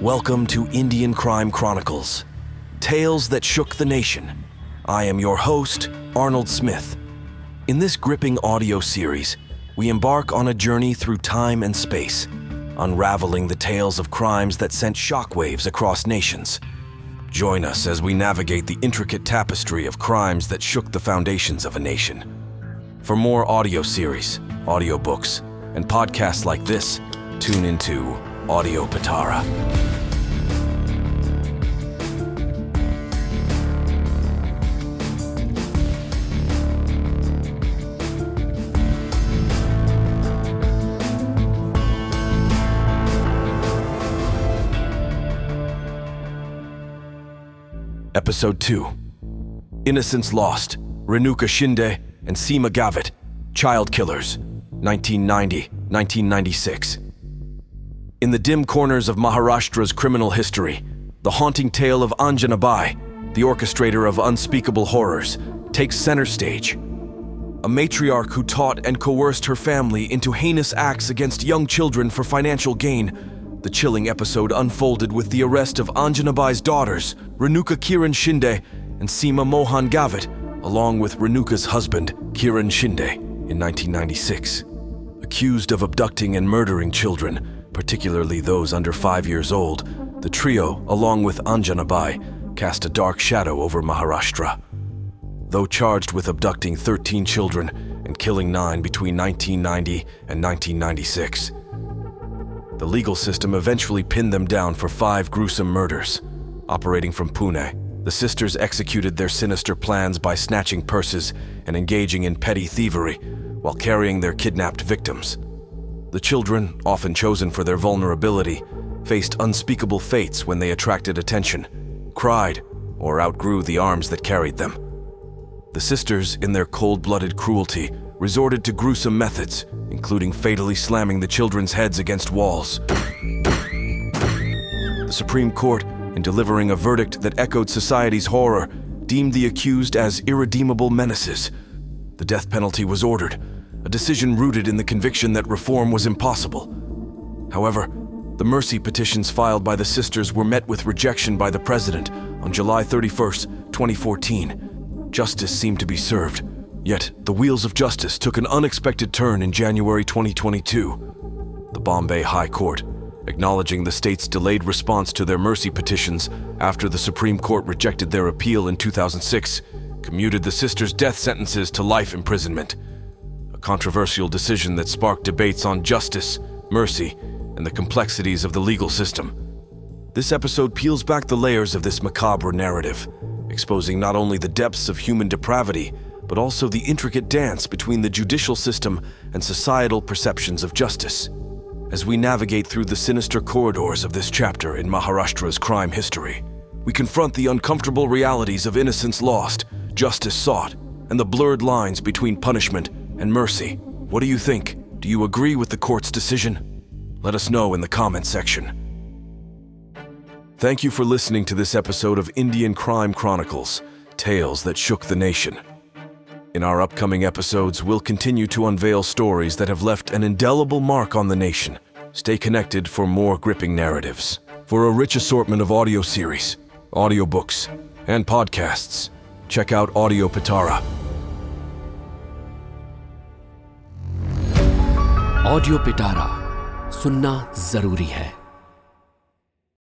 Welcome to Indian Crime Chronicles Tales that Shook the Nation. I am your host, Arnold Smith. In this gripping audio series, we embark on a journey through time and space, unraveling the tales of crimes that sent shockwaves across nations. Join us as we navigate the intricate tapestry of crimes that shook the foundations of a nation. For more audio series, audiobooks, and podcasts like this, tune into Audio Pitara. Episode 2 Innocence Lost, Renuka Shinde and Seema Gavit, Child Killers, 1990 1996. In the dim corners of Maharashtra's criminal history, the haunting tale of Anjana Bai, the orchestrator of unspeakable horrors, takes center stage. A matriarch who taught and coerced her family into heinous acts against young children for financial gain the chilling episode unfolded with the arrest of Anjanabai's daughters, Renuka Kiran Shinde and Seema Mohan Gavit, along with Renuka's husband, Kiran Shinde, in 1996. Accused of abducting and murdering children, particularly those under five years old, the trio, along with Anjanabai, cast a dark shadow over Maharashtra. Though charged with abducting 13 children and killing nine between 1990 and 1996, the legal system eventually pinned them down for five gruesome murders. Operating from Pune, the sisters executed their sinister plans by snatching purses and engaging in petty thievery while carrying their kidnapped victims. The children, often chosen for their vulnerability, faced unspeakable fates when they attracted attention, cried, or outgrew the arms that carried them. The sisters, in their cold blooded cruelty, resorted to gruesome methods, including fatally slamming the children's heads against walls. The Supreme Court, in delivering a verdict that echoed society's horror, deemed the accused as irredeemable menaces. The death penalty was ordered, a decision rooted in the conviction that reform was impossible. However, the mercy petitions filed by the sisters were met with rejection by the president on July 31, 2014. Justice seemed to be served Yet, the wheels of justice took an unexpected turn in January 2022. The Bombay High Court, acknowledging the state's delayed response to their mercy petitions after the Supreme Court rejected their appeal in 2006, commuted the sisters' death sentences to life imprisonment. A controversial decision that sparked debates on justice, mercy, and the complexities of the legal system. This episode peels back the layers of this macabre narrative, exposing not only the depths of human depravity, but also the intricate dance between the judicial system and societal perceptions of justice. As we navigate through the sinister corridors of this chapter in Maharashtra's crime history, we confront the uncomfortable realities of innocence lost, justice sought, and the blurred lines between punishment and mercy. What do you think? Do you agree with the court's decision? Let us know in the comments section. Thank you for listening to this episode of Indian Crime Chronicles Tales that Shook the Nation. In our upcoming episodes, we'll continue to unveil stories that have left an indelible mark on the nation. Stay connected for more gripping narratives. For a rich assortment of audio series, audiobooks, and podcasts, check out Audio Patara. Audio पिटारा सुनना जरूरी है